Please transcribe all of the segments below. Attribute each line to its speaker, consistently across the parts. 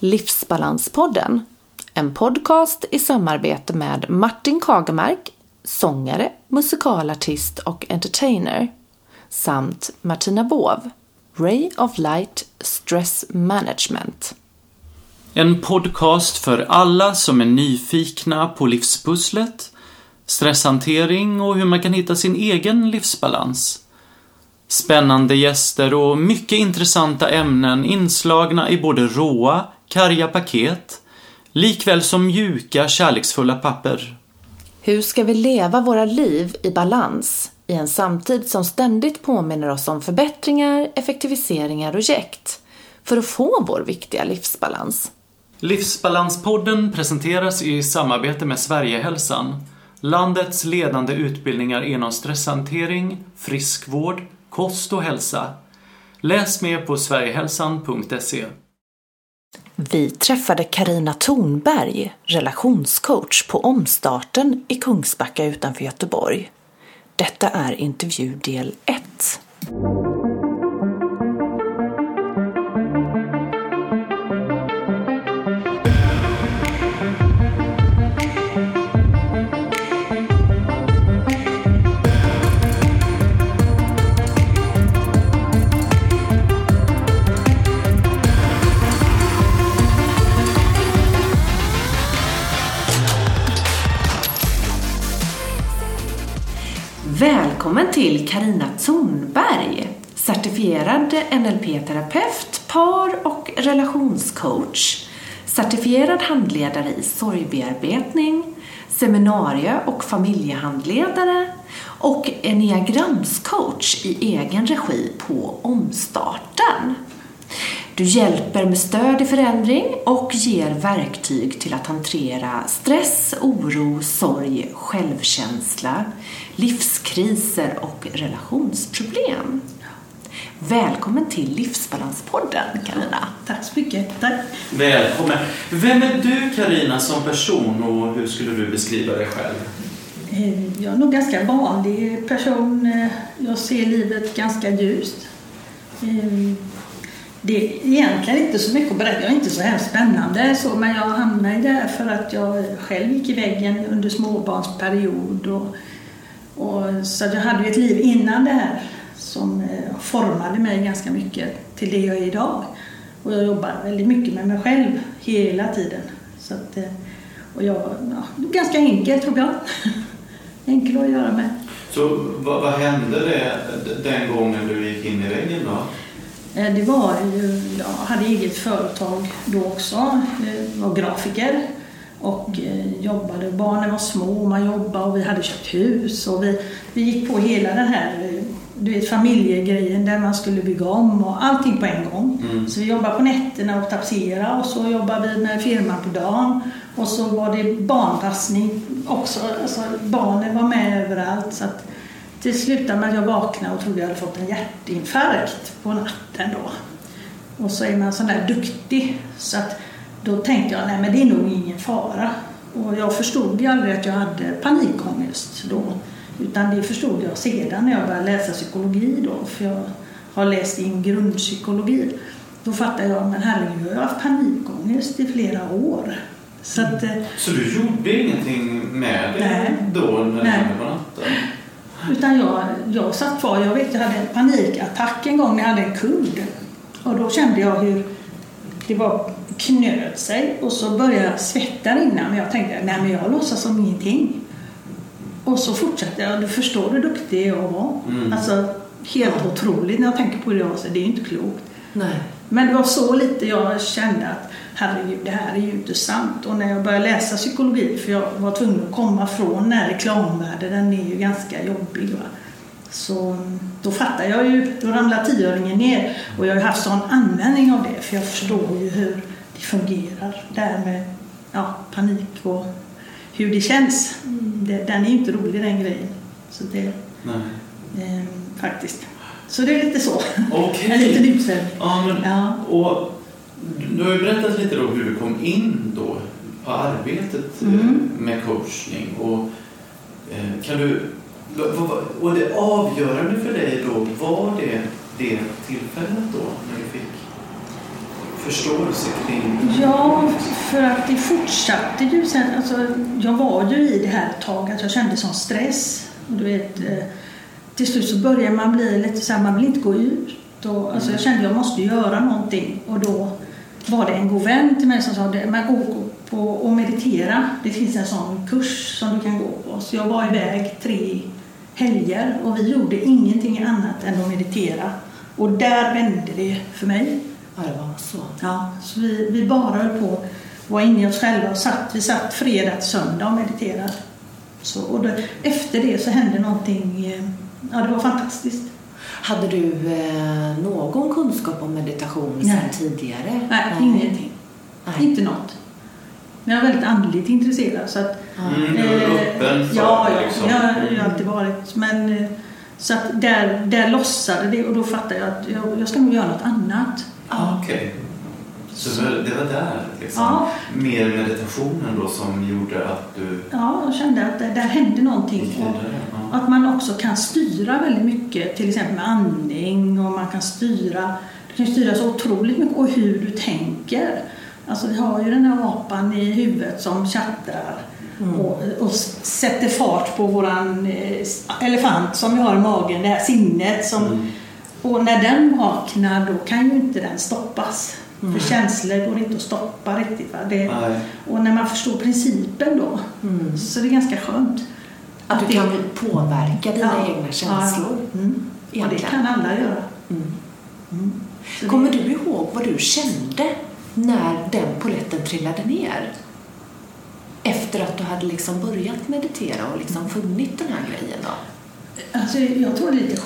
Speaker 1: Livsbalanspodden, en podcast i samarbete med Martin Kagemark, sångare, musikalartist och entertainer, samt Martina Bov, Ray of Light Stress Management.
Speaker 2: En podcast för alla som är nyfikna på livspusslet, stresshantering och hur man kan hitta sin egen livsbalans. Spännande gäster och mycket intressanta ämnen inslagna i både råa, karga paket, likväl som mjuka, kärleksfulla papper.
Speaker 1: Hur ska vi leva våra liv i balans i en samtid som ständigt påminner oss om förbättringar, effektiviseringar och jäkt för att få vår viktiga livsbalans?
Speaker 2: Livsbalanspodden presenteras i samarbete med Sverigehälsan, landets ledande utbildningar inom stresshantering, friskvård, kost och hälsa. Läs mer på sverigehälsan.se.
Speaker 1: Vi träffade Karina Thornberg, relationscoach på Omstarten i Kungsbacka utanför Göteborg. Detta är intervju del 1. Till Karina Thornberg, certifierad NLP-terapeut, par och relationscoach, certifierad handledare i sorgbearbetning, seminarie och familjehandledare och enneagramscoach i egen regi på Omstarten. Du hjälper med stöd i förändring och ger verktyg till att hantera stress, oro, sorg, självkänsla, livskriser och relationsproblem. Välkommen till Livsbalanspodden, Karina.
Speaker 3: Tack så mycket. Tack.
Speaker 2: Välkommen. Vem är du Karina som person och hur skulle du beskriva dig själv?
Speaker 3: Eh, Jag är nog ganska vanlig person. Eh, Jag ser livet ganska ljust. Det är egentligen inte så mycket att berätta. Jag är inte så hemskt spännande så, men jag hamnade i det här för att jag själv gick i väggen under småbarnsperiod. Och, och, så jag hade ju ett liv innan det här som eh, formade mig ganska mycket till det jag är idag. Och jag jobbar väldigt mycket med mig själv hela tiden. Så att, eh, och jag, ja, ganska enkelt tror jag. Enkel att göra med.
Speaker 2: Så vad, vad hände det, den gången du gick in i väggen då?
Speaker 3: Eh, Det var ju, jag hade eget företag då också, eh, var grafiker och eh, jobbade. Barnen var små, man jobbade och vi hade köpt hus och vi, vi gick på hela den här du vet, familjegrejen där man skulle bygga om och allting på en gång.
Speaker 2: Mm.
Speaker 3: Så vi jobbade på nätterna och tapetsera och så jobbade vi med firman på dagen och så var det barnpassning också. Alltså, barnen var med överallt. Så att, det slutade med att jag vaknade och trodde jag hade fått en hjärtinfarkt på natten då. Och så är man sån där duktig så att då tänkte jag, nej men det är nog ingen fara. Och jag förstod ju aldrig att jag hade panikångest då. Utan det förstod jag sedan när jag började läsa psykologi då. För jag har läst in grundpsykologi. Då fattade jag, men herregud, jag har haft panikångest i flera år. Så att, eh,
Speaker 2: Så du gjorde ingenting med det
Speaker 3: Nej.
Speaker 2: då när det hände på natten?
Speaker 3: Utan jag, jag satt kvar. Jag vet jag hade en panikattack en gång när jag hade en kund. Och då kände jag hur det var knöt sig och så började jag svettas innan. Men jag tänkte, nej men jag låtsas som ingenting. Och så fortsatte jag. Du förstår hur duktig jag var.
Speaker 2: Mm.
Speaker 3: Alltså helt otroligt när jag tänker på det. idag, Så det är ju inte klokt.
Speaker 1: Nej.
Speaker 3: Men det var så lite jag kände att herregud, det här är ju inte sant. Och när jag började läsa psykologi, för jag var tvungen att komma från den här reklamvärlden, den är ju ganska jobbig. Va? Så då fattar jag ju, då ramlar tioöringen ner. Och jag har ju haft sån användning av det, för jag förstår ju hur det fungerar. Det här med ja, panik och hur det känns. Det, den är ju inte rolig den grejen. Så det, eh, faktiskt. Så det är lite så.
Speaker 2: Okej.
Speaker 3: En liten utsvävning.
Speaker 2: Ja, men,
Speaker 3: Ja.
Speaker 2: och du har ju berättat lite då hur du kom in då på arbetet eh,
Speaker 3: Mm.
Speaker 2: med coachning. Och, eh, kan du, och det avgörande för dig då, var det det tillfället då när du fick förståelse kring?
Speaker 3: Ja, för att det fortsatte ju sen. Alltså, jag var ju i det här ett tag, att jag kände sån stress. Och du vet, eh, till slut så börjar man bli lite så här, man vill inte gå ut. Och, alltså, jag kände att jag måste göra någonting. Och då var det en god vän till mig som sa det, men gå på och meditera. Det finns en sån kurs som du kan gå på. Så jag var iväg tre helger och vi gjorde ingenting annat än att meditera. Och där vände det för mig.
Speaker 1: Ja, det var så.
Speaker 3: Ja, så vi, vi bara höll på var inne i oss själva och satt, vi satt fredag till söndag och mediterade. Så, och då, efter det så hände någonting, eh, ja det var fantastiskt.
Speaker 1: Hade du eh, någon kunskap om meditation
Speaker 3: Nej.
Speaker 1: sedan tidigare?
Speaker 3: Nej, ingenting.
Speaker 1: Nej.
Speaker 3: Inte något. Men jag är väldigt andligt intresserad så att
Speaker 2: Mm, du är
Speaker 3: Eh,
Speaker 2: öppen för
Speaker 3: ja,
Speaker 2: det
Speaker 3: ja,
Speaker 2: liksom.
Speaker 3: jag har ju alltid varit. Men, eh, så att där, där lossade det och då fattade jag att jag, jag ska nog göra något annat.
Speaker 2: Ah, Okej. Så det var- det där liksom.
Speaker 3: Ja.
Speaker 2: Mer meditationen då som gjorde att du
Speaker 3: Ja, jag kände att där, där hände någonting. Och?
Speaker 2: Ja.
Speaker 3: att man också kan styra väldigt mycket, till exempel med andning och man kan styra, du kan styra så otroligt mycket och hur du tänker. Alltså vi har ju den här apan i huvudet som tjattrar och, och sätter fart på våran eh, elefant som vi har i magen, det här sinnet som Och när den vaknar då kan ju inte den stoppas. För känslor går inte att stoppa riktigt. Va? Det, och när man förstår principen då så det är ganska skönt.
Speaker 1: Att du
Speaker 3: det-
Speaker 1: kan påverka dina
Speaker 3: Ja,
Speaker 1: egna känslor.
Speaker 3: ja. Mm. Och det kan alla göra. Mm. Det-
Speaker 1: Kommer du ihåg vad du kände när den poletten trillade ner? Efter att du hade liksom börjat meditera och liksom funnit den här grejen då?
Speaker 3: Alltså, jag tror det är lite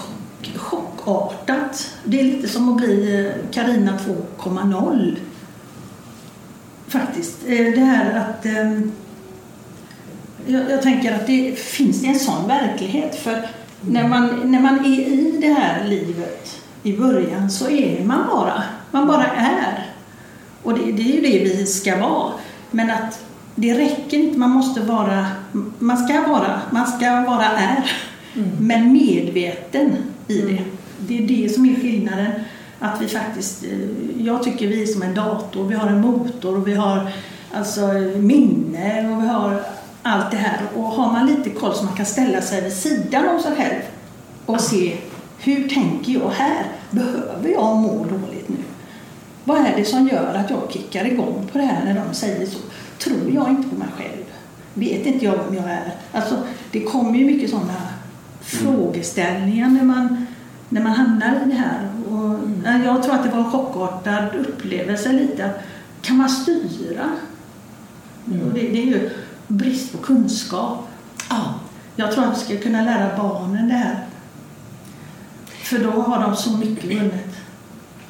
Speaker 3: chockartat. Det är lite som att bli eh, Carina 2.0. Faktiskt. Eh, Det här att... eh, Jag, jag tänker att det finns en sån verklighet. För när man, när man är i det här livet i början så är man bara. Man bara är. Och det, det är ju det vi ska vara. Men att det räcker inte. Man måste vara... Man ska vara, man ska vara är. Men medveten i det. Det är det som är skillnaden. Att vi faktiskt... eh, Jag tycker vi är som en dator. Vi har en motor och vi har alltså minne och vi har allt det här. Och har man lite koll så man kan ställa sig vid sidan av sig själv och se hur tänker jag här? Behöver jag må dåligt nu? Vad är det som gör att jag kickar igång på det här när de säger så? Tror jag inte på mig själv? Vet inte jag vem jag är? Alltså, det kommer ju mycket sådana frågeställningar när man, när man hamnar i det här. Och, eh, Jag tror att det var en chockartad upplevelse lite. Kan man styra? Och det, det är ju brist på kunskap.
Speaker 1: Ja.
Speaker 3: Jag tror att vi ska kunna lära barnen det här. För då har de så mycket vunnet.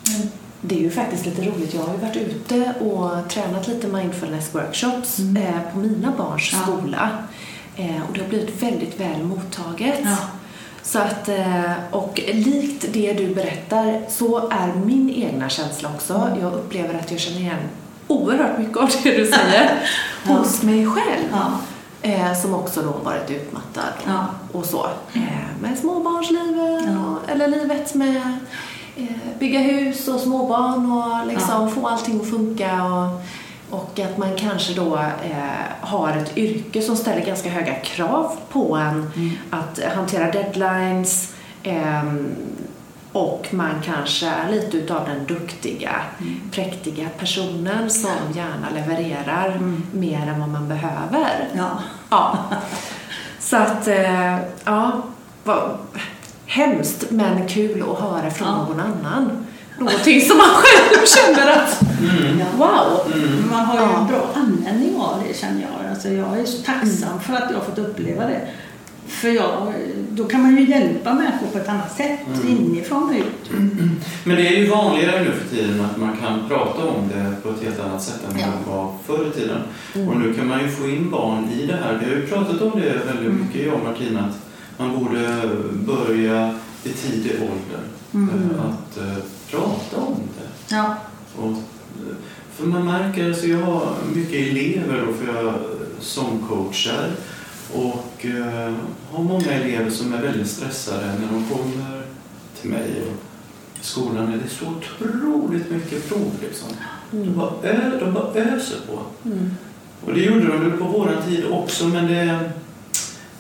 Speaker 3: Mm.
Speaker 1: Det är ju faktiskt lite roligt. Jag har ju varit ute och tränat lite mindfulness workshops eh, på mina barns
Speaker 3: Ja.
Speaker 1: Eh, och det har blivit väldigt väl mottaget.
Speaker 3: Ja.
Speaker 1: Så att, eh, och likt det du berättar så är min egna känsla också. Jag upplever att jag känner igen oerhört mycket av det du säger
Speaker 3: Ja.
Speaker 1: hos mig själv.
Speaker 3: Ja.
Speaker 1: Eh, som också då varit utmattad
Speaker 3: Ja.
Speaker 1: och så. Eh, med småbarnslivet, och, eller livet med eh, bygga hus och småbarn och liksom få allting att funka. Och, och att man kanske då eh, har ett yrke som ställer ganska höga krav på en att hantera deadlines ehm, och man kanske är lite utav den duktiga, präktiga personen som gärna levererar mer än vad man behöver.
Speaker 3: Ja.
Speaker 1: Ja. Så att, eh, ja, vad hemskt men kul att höra från
Speaker 3: Ja.
Speaker 1: någon annan. Någonting som man själv känner att, wow.
Speaker 3: Men Man har ju
Speaker 1: Ja.
Speaker 3: en bra användning av det känner jag. Alltså jag är så tacksam för att jag har fått uppleva det. För jag, då kan man ju hjälpa människor på ett annat sätt, inifrån och ut.
Speaker 2: Men det är ju vanligare nu för tiden att man kan prata om det på ett helt annat sätt än
Speaker 3: Ja.
Speaker 2: det var förr i tiden. Och nu kan man ju få in barn i det här. Vi har ju pratat om det väldigt mycket, jag och Martina, att man borde börja i tidig ålder eh, att eh, prata om det.
Speaker 3: Ja.
Speaker 2: Och, eh, för man märker, alltså jag har mycket elever då, för jag sångcoachar och eh, har många elever som är väldigt stressade när de kommer till mig. Och skolan är det så otroligt mycket prov liksom. De, bara ö, de bara öser på. Och det gjorde de väl på våran tid också, men det...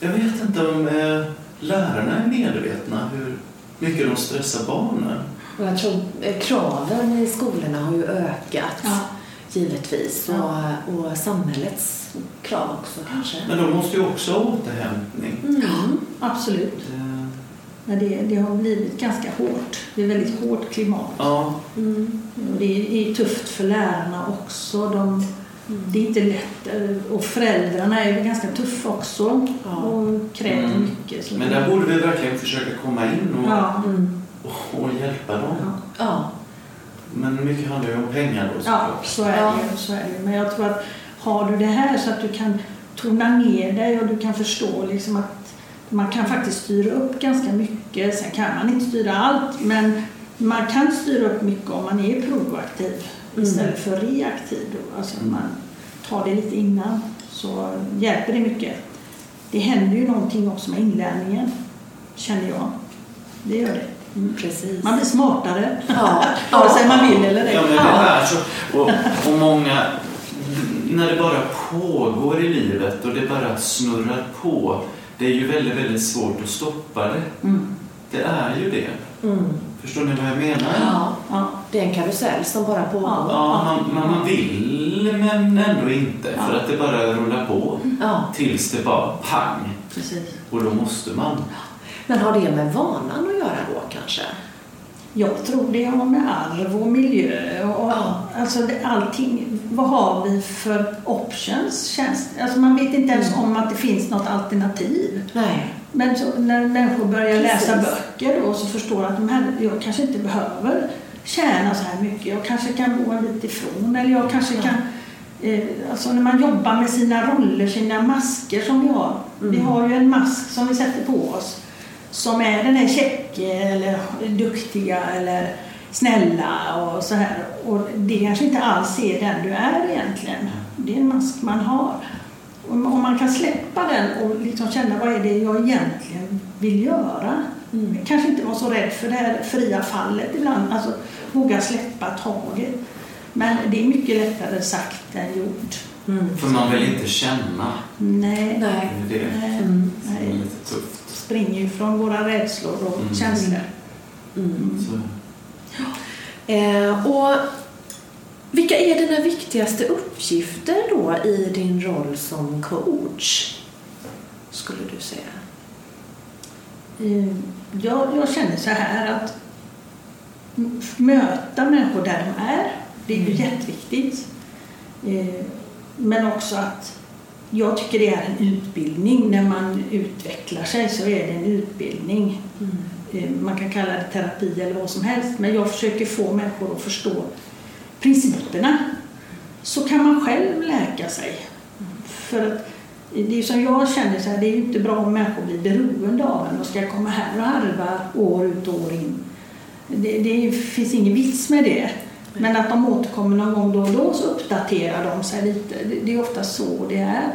Speaker 2: Jag vet inte om eh, lärarna är medvetna hur mycket de stressar barnen.
Speaker 1: Och jag tror eh, kraven i skolorna har ju ökat.
Speaker 3: Ja.
Speaker 1: Givetvis.
Speaker 3: Ja.
Speaker 1: Och, och samhällets krav också kanske.
Speaker 2: Men de måste ju också ha återhämtning.
Speaker 1: Mm.
Speaker 3: Absolut.
Speaker 2: Det,
Speaker 3: Men det, det har blivit ganska hårt. Det är väldigt hårt klimat.
Speaker 2: ja,
Speaker 1: Mm.
Speaker 3: Och det är tufft för lärarna också. De, Det är inte lätt. Och föräldrarna är ganska tuffa också
Speaker 1: Ja.
Speaker 3: och kräver
Speaker 2: Mm.
Speaker 3: mycket. Så
Speaker 2: men där borde vi verkligen försöka komma in och,
Speaker 3: ja.
Speaker 1: Mm.
Speaker 2: Och, hjälpa dem.
Speaker 3: Ja.
Speaker 1: Ja.
Speaker 2: Men mycket handlar ju om pengar då
Speaker 3: ja, så är,
Speaker 1: Ja.
Speaker 3: det, så är det. Men jag tror att har du det här så att du kan tona ner dig och du kan förstå liksom att man kan faktiskt styra upp ganska mycket. Sen kan man inte styra allt, men man kan styra upp mycket om man är proaktiv
Speaker 1: Mm.
Speaker 3: istället för reaktiv. Då. Alltså
Speaker 2: Mm.
Speaker 3: man tar det lite innan så hjälper det mycket. Det händer ju någonting också med inlärningen, känner jag. Det gör det. Mm.
Speaker 1: Precis.
Speaker 3: Man blir smartare,
Speaker 1: Ja.
Speaker 3: vare sig man vill eller ej.
Speaker 2: Ja, men det är så. Och, och många, när det bara pågår i livet och det bara snurrar på, det är ju väldigt, väldigt svårt att stoppa det.
Speaker 3: Mm.
Speaker 2: Det är ju det.
Speaker 1: Mm.
Speaker 2: Förstår ni vad jag menar?
Speaker 1: Ja.
Speaker 3: Ja.
Speaker 1: Det är en karusell som bara pågår.
Speaker 3: Ja.
Speaker 2: Ja, man, man, man vill men ändå inte
Speaker 3: Ja.
Speaker 2: för att det bara rullar på
Speaker 1: Ja.
Speaker 2: tills det bara pang
Speaker 3: Precis.
Speaker 2: och då måste man.
Speaker 1: Men har det med vanan att göra då kanske?
Speaker 3: Jag tror det har med arv och miljö och
Speaker 1: Ja.
Speaker 3: alltså allting. Vad har vi för options? Känns, alltså man vet inte ens
Speaker 1: Mm.
Speaker 3: om att det finns något alternativ.
Speaker 1: Nej.
Speaker 3: Men så, när människor börjar läsa
Speaker 1: Precis.
Speaker 3: böcker då, så förstår att de här, jag kanske inte behöver tjäna så här mycket. Jag kanske kan bo en bit ifrån eller jag kanske
Speaker 1: Ja.
Speaker 3: kan Eh, alltså när man jobbar med sina roller, sina masker som vi har. Vi
Speaker 1: Mm.
Speaker 3: har ju en mask som vi sätter på oss som är den här käcke eller duktiga eller snälla och så här. Och det kanske inte alls är den du är egentligen. Det är en mask man har. Om om man kan släppa den och liksom känna vad är det jag egentligen vill göra.
Speaker 1: Mm.
Speaker 3: Kanske inte vara så rädd för det här fria fallet ibland. Alltså våga släppa taget. Men det är mycket lättare sagt än gjort.
Speaker 1: Mm.
Speaker 2: För man vill inte känna.
Speaker 3: Nej.
Speaker 1: Nej.
Speaker 2: Det är det
Speaker 3: Nej.
Speaker 1: Mm.
Speaker 2: som är
Speaker 3: Nej.
Speaker 2: lite tufft.
Speaker 3: Springer ju från våra rädslor och
Speaker 2: Mm.
Speaker 3: känslor.
Speaker 1: Mm. Eh, och vilka är dina viktigaste uppgifter då i din roll som coach? Skulle du säga?
Speaker 3: Eh, Jag, jag känner så här att möta människor där de är, det är ju
Speaker 1: Mm.
Speaker 3: jätteviktigt. Eh, Men också att jag tycker det är en utbildning. När man utvecklar sig så är det en utbildning.
Speaker 1: Mm.
Speaker 3: Eh, Man kan kalla det terapi eller vad som helst. Men jag försöker få människor att förstå principerna. Så kan man själv läka sig. För att det som jag känner så här, det är ju inte bra om människor blir beroende av en och ska komma här och harva år ut och år in. Det, det finns ingen vits med det. Men att de återkommer någon gång då och då så uppdaterar de sig lite. Det, är ofta så det är.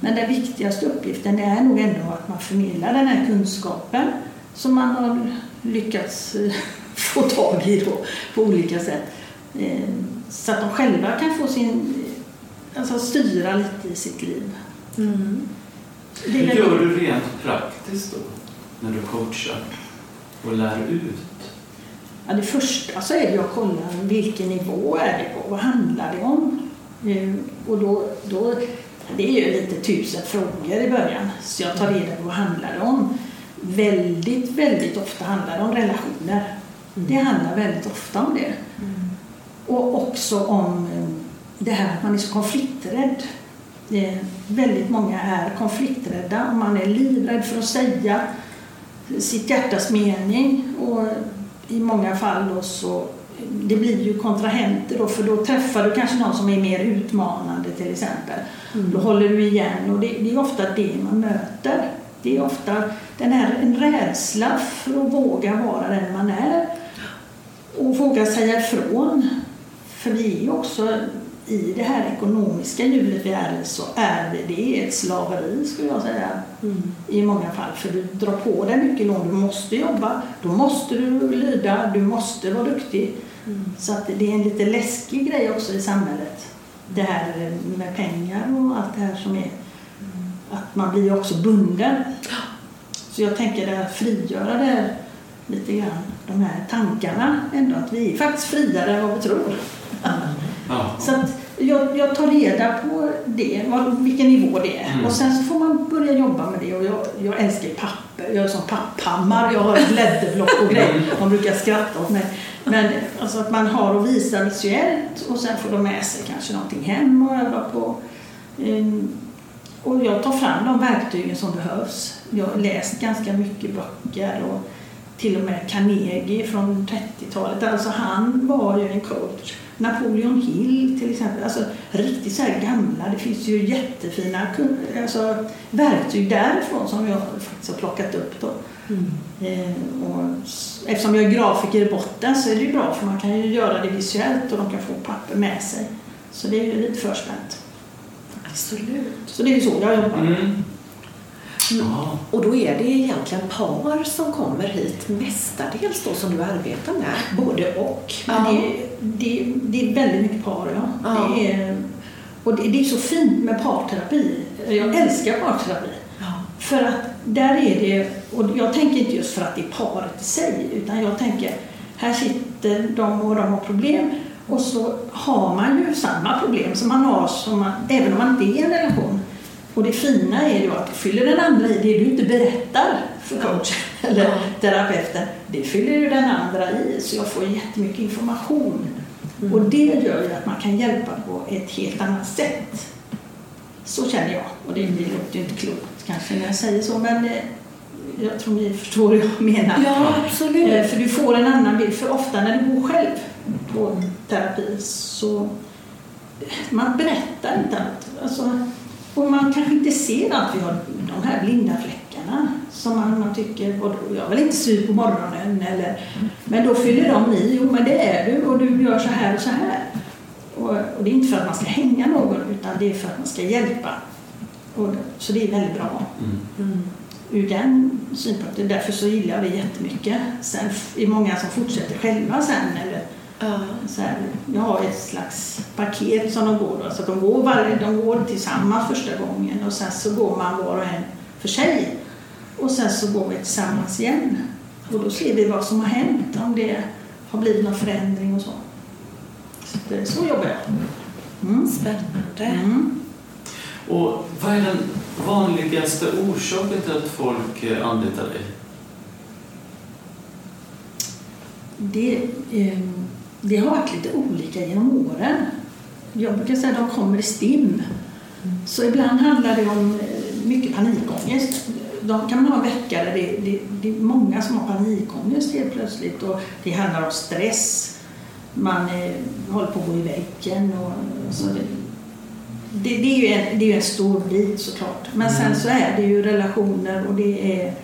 Speaker 3: Men den viktigaste uppgiften är nog ändå att man förmedlar den här kunskapen som man har lyckats eh, få tag i då, på olika sätt. Eh, Så att de själva kan få sin, alltså styra lite i sitt liv.
Speaker 1: Mm.
Speaker 2: Hur gör du rent praktiskt då? När du coachar och lär ut?
Speaker 3: Ja, det första så är det att kolla vilken nivå är det på, vad handlar det om? Eh, Och då, då, det är ju lite tusen frågor i början, så jag tar reda på vad handlar det om. Väldigt, väldigt ofta handlar det om relationer. Det handlar väldigt ofta om det. Och också om eh, det här att man är så konflikträdd. Eh, Väldigt många är konflikträdda och man är livrädd för att säga sitt hjärtas mening. Och i många fall då så det blir ju kontrahenter då för då träffar du kanske någon som är mer utmanande till exempel. Då håller du igen och det, det är ofta det man möter. Det är ofta den här, en rädsla för att våga vara den man är och våga säga ifrån. För vi är också i det här ekonomiska hjulet vi är i så är det, det är ett slaveri skulle jag säga
Speaker 1: Mm.
Speaker 3: i många fall. För du drar på dig mycket lån, du måste jobba, då måste du lyda, du måste vara duktig. Så att det är en lite läskig grej också i samhället. Det här med pengar och allt det här som är att man blir också bunden. Så jag tänker det här frigöra det här lite grann, de här tankarna ändå att vi är faktiskt friare än vad vi tror.
Speaker 2: Ja.
Speaker 3: Så jag, jag tar reda på det, vad, vilken nivå det är.
Speaker 2: Mm.
Speaker 3: Och sen så får man börja jobba med det. Och jag, jag älskar papper. Jag är som papphammar. Jag har blädderblock och grejer. Man brukar skratta åt mig. Men alltså att man har att visa visuellt och sen får de med sig kanske någonting hem och öva på. Ehm, och jag tar fram de verktygen som behövs. Jag har läst ganska mycket böcker och till och med Carnegie från 30-talet. Alltså han var ju en coach. Napoleon Hill till exempel. Alltså riktigt så här gamla. Det finns ju jättefina alltså, verktyg därifrån som jag faktiskt har plockat upp. Då. Eh, och eftersom jag är grafiker i botten så är det ju bra för man kan ju göra det visuellt och de kan få papper med sig. Så det är ju lite förspänt.
Speaker 4: Absolut.
Speaker 3: Så det är ju så jag jobbar.
Speaker 2: Mm. Ja.
Speaker 4: Och då är det egentligen par som kommer hit mestadels då som du arbetar med?
Speaker 3: Både och.
Speaker 4: Ja.
Speaker 3: Men det, det, det är väldigt mycket par. Ja.
Speaker 4: Ja.
Speaker 3: Det är, och det, det är så fint med parterapi. Jag älskar parterapi.
Speaker 4: Ja.
Speaker 3: För att där är det, och jag tänker inte just för att det är paret i sig, utan jag tänker här sitter de och de har problem och så har man ju samma problem som man har som man, även om man inte är i en relation. Och det fina är ju att fyller den andra i det du inte berättar för coach eller terapeuten, det fyller ju den andra i så jag får jättemycket information.
Speaker 4: Mm.
Speaker 3: Och det gör ju att man kan hjälpa på ett helt annat sätt. Så känner jag. Och det, det låter ju inte klokt kanske när jag säger så, men eh, jag tror ni förstår vad jag menar.
Speaker 4: Ja,
Speaker 3: Eh,
Speaker 4: absolut.
Speaker 3: För du får en annan bild. För ofta när du går själv på terapi så man berättar inte allt. Alltså, och man kanske inte ser att vi har de här blinda fläckarna som man, man tycker, vadå, jag är väl inte sur på morgonen eller men då fyller de i, jo men det är du och du gör så här och så här. Och, och det är inte för att man ska hänga någon utan det är för att man ska hjälpa. Och, så det är väldigt bra
Speaker 2: Mm.
Speaker 4: Mm.
Speaker 3: ur den synpunkten. Därför så gillar jag det jättemycket. Sen är många som fortsätter själva sen. Eller. Så här, jag har ett slags paket som de går. Då, så de, går varje, de går tillsammans första gången och sen så går man var och en för sig. Och sen så går vi tillsammans igen. Och då ser vi vad som har hänt, om det har blivit någon förändring och så. Så, det, så jobbar jag. Mm.
Speaker 4: Spännande.
Speaker 3: Mm.
Speaker 2: Och vad är den vanligaste orsaken till att folk eh, anlitar dig?
Speaker 3: Det, eh, det har varit lite olika genom åren. Jag brukar säga att de kommer i stim. Så ibland handlar det om eh, mycket panikångest. De kan man ha en vecka där det, det, det är många som har panikångest helt plötsligt. Och det handlar om stress. Man eh, håller på att gå i väggen. Och, så det, det, det, är ju en, det är ju en stor bit såklart. Men sen
Speaker 2: Mm.
Speaker 3: så är det ju relationer och det är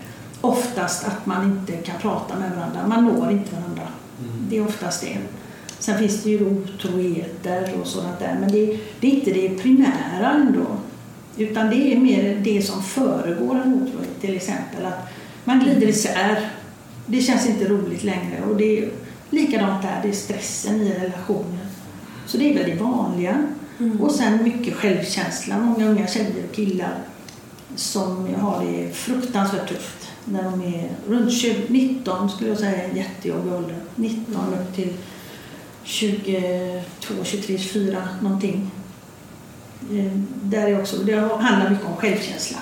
Speaker 3: oftast att man inte kan prata med varandra. Man når inte varandra.
Speaker 2: Mm.
Speaker 3: Det är oftast det. Sen finns det ju otroheter och sådant där, men det, det är inte det primära ändå. Utan det är mer det som föregår en otrohet, till exempel att man glider isär. Det känns inte roligt längre och det är likadant där, det är stressen i relationen. Så det är väl det vanliga.
Speaker 4: Mm.
Speaker 3: Och sen mycket självkänsla. Många unga tjejer och killar som har det fruktansvärt tufft när de är runt 20, 19 skulle jag säga en jättejobbig ålder. 19 upp till 22, 23, 24 någonting. Eh, Där är också, det handlar mycket om självkänsla.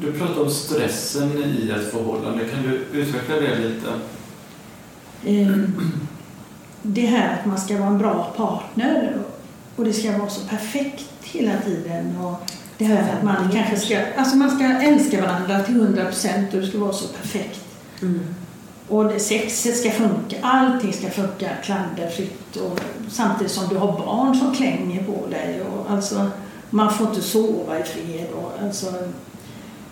Speaker 2: Du pratar om stressen i ett förhållande. Kan du utveckla det lite?
Speaker 3: Eh, Det här att man ska vara en bra partner och det ska vara så perfekt hela tiden. Och det här att man kanske ska, alltså man ska älska varandra till 100 procent och det ska vara så perfekt.
Speaker 4: Mm.
Speaker 3: Och sexet ska funka, allting ska funka klanderfritt och samtidigt som du har barn som klänger på dig. Och alltså, man får inte sova i fred. Och, alltså,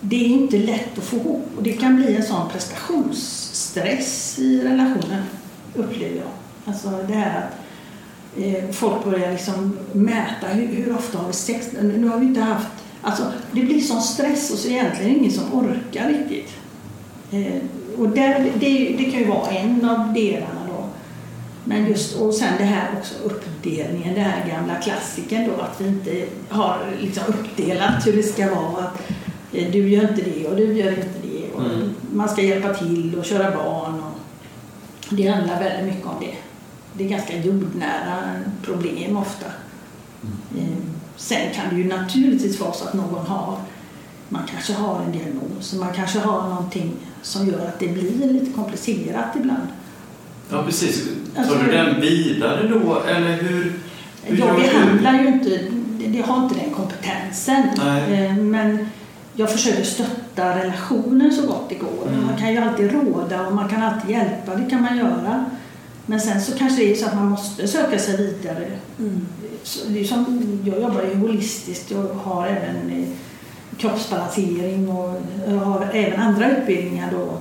Speaker 3: det är inte lätt att få ihop och det kan bli en sån prestationsstress i relationen, upplever jag. Alltså det här att eh, folk börjar liksom mäta hur, hur ofta har vi sex? Nu har vi inte haft... Alltså det blir sån stress och så är det egentligen ingen som orkar riktigt. Eh, och där, det, det kan ju vara en av delarna då. Men just, och sen det här också uppdelningen, det här gamla klassiken då att vi inte har liksom uppdelat hur det ska vara. Att eh, du gör inte det och du gör inte det. Och
Speaker 2: Mm.
Speaker 3: Man ska hjälpa till och köra barn. Och det handlar väldigt mycket om det. Det är ganska jordnära problem ofta. Eh, Sen kan det ju naturligtvis vara så att någon har, man kanske har en diagnos, man kanske har någonting som gör att det blir lite komplicerat ibland.
Speaker 2: Ja, precis. Tar
Speaker 3: Alltså-
Speaker 2: du den vidare då, eller hur? hur
Speaker 3: Jag
Speaker 2: gör du?
Speaker 3: behandlar ju inte, det- det har inte den kompetensen.
Speaker 2: Nej.
Speaker 3: Eh, Men jag försöker stötta relationen så gott det går.
Speaker 2: Mm.
Speaker 3: Man kan ju alltid råda och man kan alltid hjälpa, det kan man göra. Men sen så kanske det är så att man måste söka sig vidare. Så det är som, jag jobbar ju holistiskt och har även eh, kroppsbalansering och har även andra utbildningar då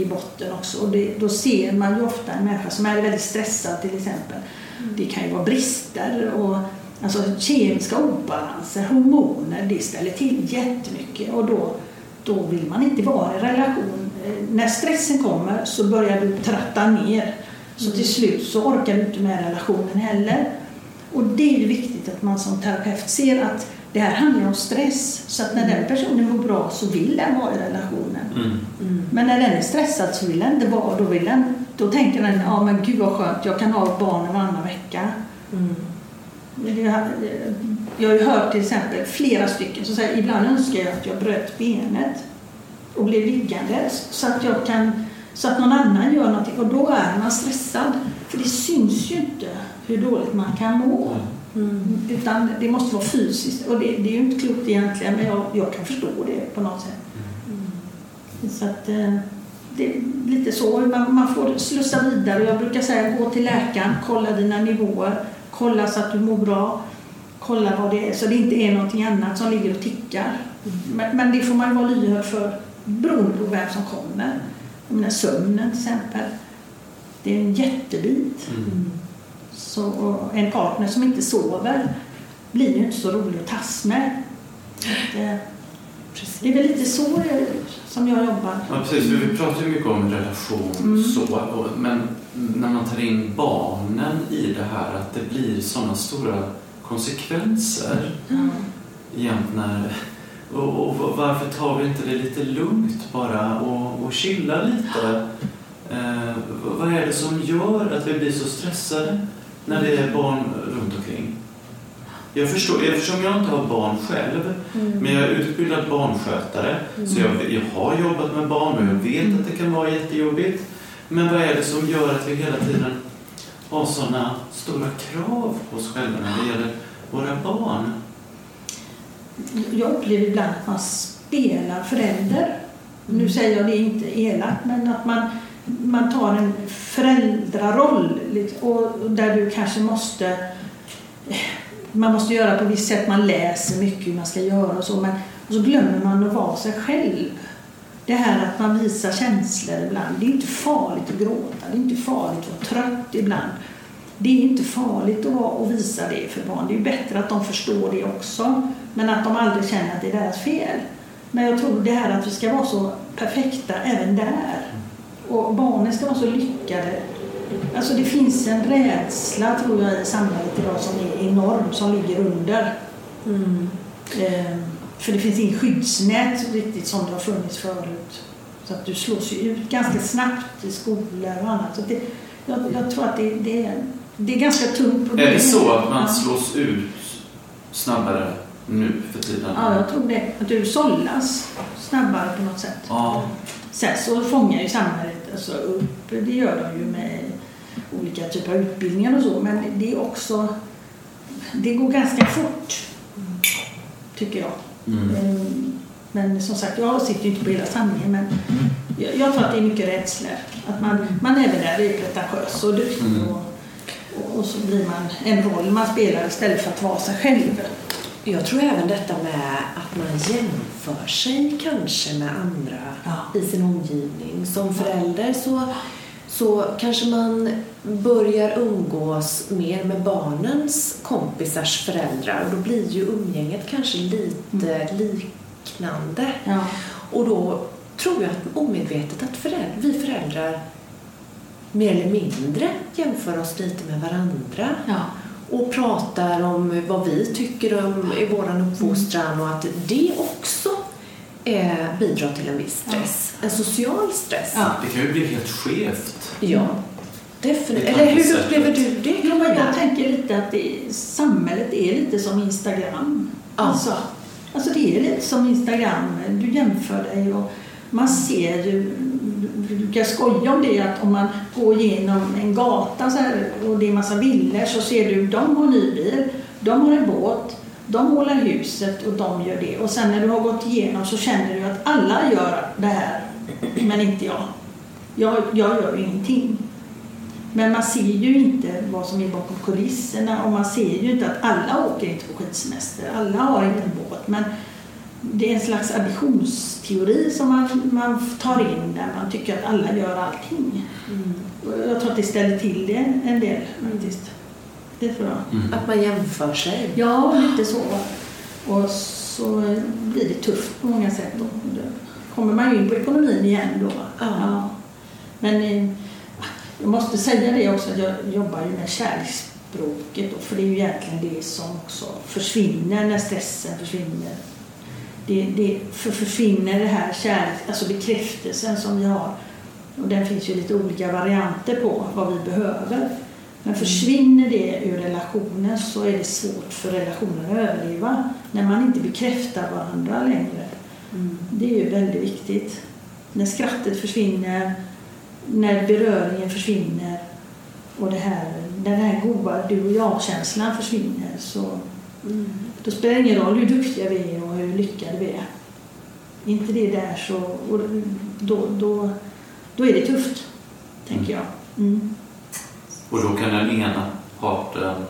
Speaker 3: i botten också. Och det, då ser man ju ofta en människa som är väldigt stressad till exempel. Det kan ju vara brister och alltså kemiska obalanser, hormoner, det ställer till jättemycket och då, då vill man inte vara i relation. Eh, När stressen kommer så börjar du trötta ner. Så till slut så orkar du inte med relationen heller. Och det är ju viktigt att man som terapeut ser att det här handlar om stress. Så att när den personen mår bra så vill den vara i relationen.
Speaker 2: Mm.
Speaker 3: Men när den är stressad så vill den inte vara. Då, vill den, då tänker den, ja men gud vad skönt, jag kan ha barnen varannan vecka. Har- Jag har ju hört till exempel flera stycken som säger ibland önskar jag att jag bröt benet och blev liggande så att jag kan så att någon annan gör någonting och då är man stressad. För det syns ju inte hur dåligt man kan må. Utan det måste vara fysiskt och det, det är ju inte klokt egentligen men jag, jag kan förstå det på något sätt. Så att eh, det är lite så. Man, man får slussa vidare. Jag brukar säga gå till läkaren, kolla dina nivåer, kolla så att du mår bra, kolla vad det är så det inte är någonting annat som ligger och tickar. Men, men det får man vara lyhörd för beroende på vem som kommer. Jag menar sömnen till exempel. Det är en jättebit.
Speaker 2: Mm.
Speaker 3: Så, en partner som inte sover blir ju inte så rolig att tas med. Det är väl lite så som jag jobbar.
Speaker 2: Ja, precis. Vi pratar ju mycket om relation
Speaker 3: Mm.
Speaker 2: så, men när man tar in barnen i det här, att det blir sådana stora konsekvenser jämt när... Och, och varför tar vi inte det lite lugnt bara och, och chillar lite? Eh, vad är det som gör att vi blir så stressade när det är barn runt omkring? Jag förstår, eftersom jag inte har barn själv, men jag är utbildad barnskötare, så jag, jag har jobbat med barn och jag vet att det kan vara jättejobbigt. Men vad är det som gör att vi hela tiden har sådana stora krav på oss själva när det gäller våra barn?
Speaker 3: Jag upplever ibland att man spelar förälder. Nu säger jag det inte elakt, men att man, man tar en föräldraroll liksom, och där du kanske måste man måste göra på ett visst sätt, man läser mycket hur man ska göra och så, men och så glömmer man att vara sig själv. Det här att man visar känslor ibland, det är inte farligt att gråta, det är inte farligt att vara trött ibland. Det är inte farligt att, att visa det för barn. Det är bättre att de förstår det också, men att de aldrig känner att det är deras fel. Men jag tror det här att vi ska vara så perfekta även där. Och barnen ska vara så lyckade. Alltså det finns en rädsla tror jag i samhället idag som är enorm, som ligger under. Eh, för det finns inget skyddsnät riktigt som det har funnits förut. Så att du slås ju ut ganska snabbt i skolor och annat. Så det, jag, jag tror att det, det, är, det är ganska tungt problem.
Speaker 2: Är det så att man slås ut snabbare nu för tiden?
Speaker 3: Ja, jag tror det. Att du sållas snabbare på något sätt.
Speaker 2: Ja.
Speaker 3: Sen så fångar ju samhället alltså upp, det gör de ju med olika typer av utbildningar och så, men det är också, det går ganska fort, tycker jag.
Speaker 2: Mm.
Speaker 3: Ehm, Men som sagt, jag sitter ju inte på hela sanningen, men jag, jag tror att det är mycket rädslor. Att man, man är väl där, är pretentiös och duktig
Speaker 2: Mm.
Speaker 3: och, och, och så blir man en roll man spelar istället för att vara sig själv.
Speaker 4: Jag tror även detta med att man jämför sig kanske med andra
Speaker 3: Ja.
Speaker 4: i sin omgivning. Som förälder så, så kanske man börjar umgås mer med barnens kompisars föräldrar och då blir ju umgänget kanske lite liknande.
Speaker 3: Ja.
Speaker 4: Och då tror jag att omedvetet att föräldrar, vi föräldrar mer eller mindre jämför oss lite med varandra
Speaker 3: Ja.
Speaker 4: Och pratar om vad vi tycker om i vår uppfostran och att det också eh, bidrar till en viss stress. En social stress.
Speaker 3: Ja.
Speaker 2: Det kan ju bli helt skevt.
Speaker 4: Ja, definitivt.
Speaker 2: Det kan
Speaker 4: Eller hur upplever du det Camilla?
Speaker 3: jag tänker lite att det, samhället är lite som Instagram.
Speaker 4: Ja.
Speaker 3: Alltså, alltså det är lite som Instagram. Du jämför dig och man ser ju, du brukar skoja om det att om man går igenom en gata så här, och det är massa villor så ser du de har ny bil, de har en båt, de målar huset och de gör det. Och sen när du har gått igenom så känner du att alla gör det här men inte jag. Jag, jag gör ju ingenting. Men man ser ju inte vad som är bakom kulisserna och man ser ju inte att alla åker inte på skidsemester. Alla har inte en båt. Men det är en slags additionsteori som man, man tar in där man tycker att alla gör allting.
Speaker 4: Mm.
Speaker 3: Jag tror att det ställer till det en del faktiskt. Det tror jag.
Speaker 2: Mm.
Speaker 4: Att man jämför sig.
Speaker 3: Ja, lite så. Och så blir det tufft på många sätt. Då. Då kommer man ju in på ekonomin igen då.
Speaker 4: Ja.
Speaker 3: Men eh, jag måste säga det också att jag jobbar ju med kärleksspråket då, för det är ju egentligen det som också försvinner när stressen försvinner. Det, det för försvinner det här kärlek, alltså bekräftelsen som vi har. Och den finns ju lite olika varianter på vad vi behöver. Men försvinner det ur relationen så är det svårt för relationen att överleva. När man inte bekräftar varandra längre.
Speaker 4: Mm.
Speaker 3: Det är ju väldigt viktigt. När skrattet försvinner, när beröringen försvinner och det här, när den här goda du och jag-känslan försvinner så
Speaker 4: Mm.
Speaker 3: då spelar det ingen roll hur duktiga vi är och hur lyckade vi är. inte det där så då, då, då är det tufft, tänker jag. Mm.
Speaker 2: Och då kan den ena parten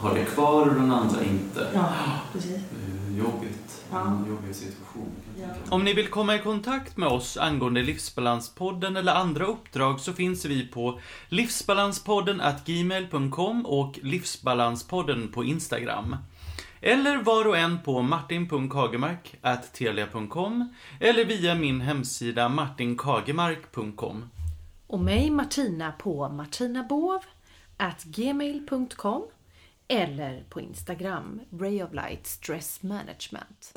Speaker 2: ha det kvar och den andra inte.
Speaker 3: Ja, precis.
Speaker 2: Det är Jobbigt. En jobbig situation.
Speaker 3: Ja.
Speaker 2: Om ni vill komma i kontakt med oss angående Livsbalanspodden eller andra uppdrag så finns vi på livsbalanspodden gmail.com och livsbalanspodden på Instagram. Eller var och en på martin.kagemark at telia.com eller via min hemsida martinkagemark.com.
Speaker 1: Och mig Martina på martinabov at gmail.com eller på Instagram Ray of Light Stress Management.